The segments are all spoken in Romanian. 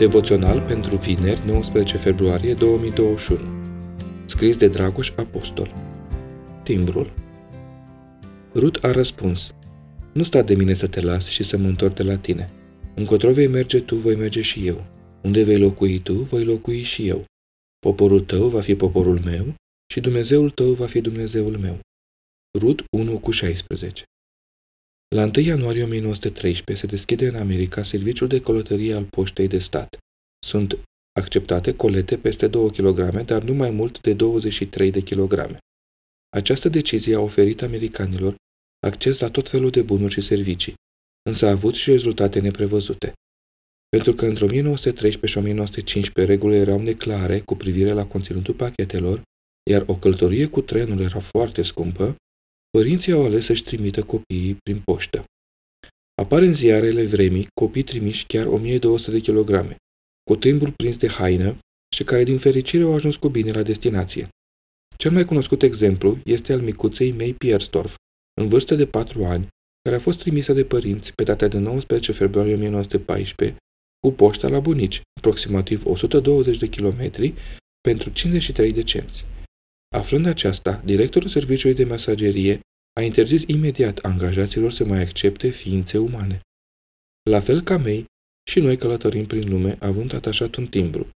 Devoțional pentru vineri 19 februarie 2021 Scris de Dragoș Apostol Timbrul Rut a răspuns Nu sta de mine să te las și să mă întorc de la tine. Încotro vei merge tu, voi merge și eu. Unde vei locui tu, voi locui și eu. Poporul tău va fi poporul meu și Dumnezeul tău va fi Dumnezeul meu. Rut 1 cu 16 la 1 ianuarie 1913 se deschide în America serviciul de călătorie al poștei de stat. Sunt acceptate colete peste 2 kg, dar nu mai mult de 23 de kg. Această decizie a oferit americanilor acces la tot felul de bunuri și servicii, însă a avut și rezultate neprevăzute. Pentru că între 1913 și 1915 regulile erau neclare cu privire la conținutul pachetelor, iar o călătorie cu trenul era foarte scumpă, Părinții au ales să-și trimită copiii prin poștă. Apar în ziarele vremii copii trimiși chiar 1200 de kilograme, cu timbru prins de haină și care din fericire au ajuns cu bine la destinație. Cel mai cunoscut exemplu este al micuței May Pierstorf, în vârstă de 4 ani, care a fost trimisă de părinți pe data de 19 februarie 1914 cu poșta la bunici, aproximativ 120 de kilometri, pentru 53 de cenți. Aflând aceasta, directorul serviciului de mesagerie a interzis imediat angajaților să mai accepte ființe umane. La fel ca mei, și noi călătorim prin lume având atașat un timbru,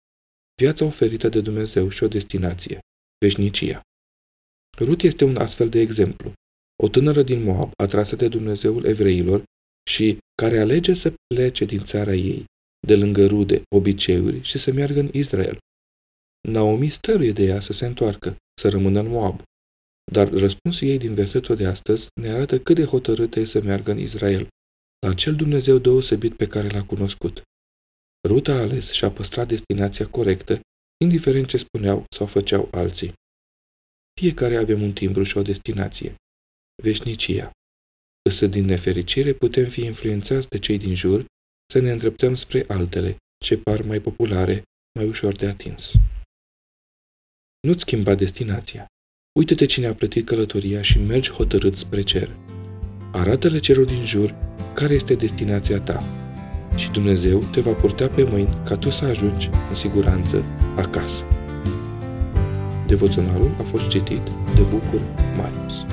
viața oferită de Dumnezeu și o destinație, veșnicia. Rut este un astfel de exemplu, o tânără din Moab atrasă de Dumnezeul evreilor și care alege să plece din țara ei, de lângă rude, obiceiuri și să meargă în Israel. Naomi stăruie de ea să se întoarcă, să rămână în Moab. Dar răspunsul ei din versetul de astăzi ne arată cât de hotărâtă e să meargă în Israel, la acel Dumnezeu deosebit pe care l-a cunoscut. Ruta a ales și a păstrat destinația corectă, indiferent ce spuneau sau făceau alții. Fiecare avem un timbru și o destinație. Veșnicia. Însă din nefericire putem fi influențați de cei din jur să ne îndreptăm spre altele, ce par mai populare, mai ușor de atins. Nu-ți schimba destinația. Uită-te cine a plătit călătoria și mergi hotărât spre cer. Arată-le celor din jur care este destinația ta și Dumnezeu te va purta pe mâini ca tu să ajungi în siguranță acasă. Devoționalul a fost citit de Bucur Marius.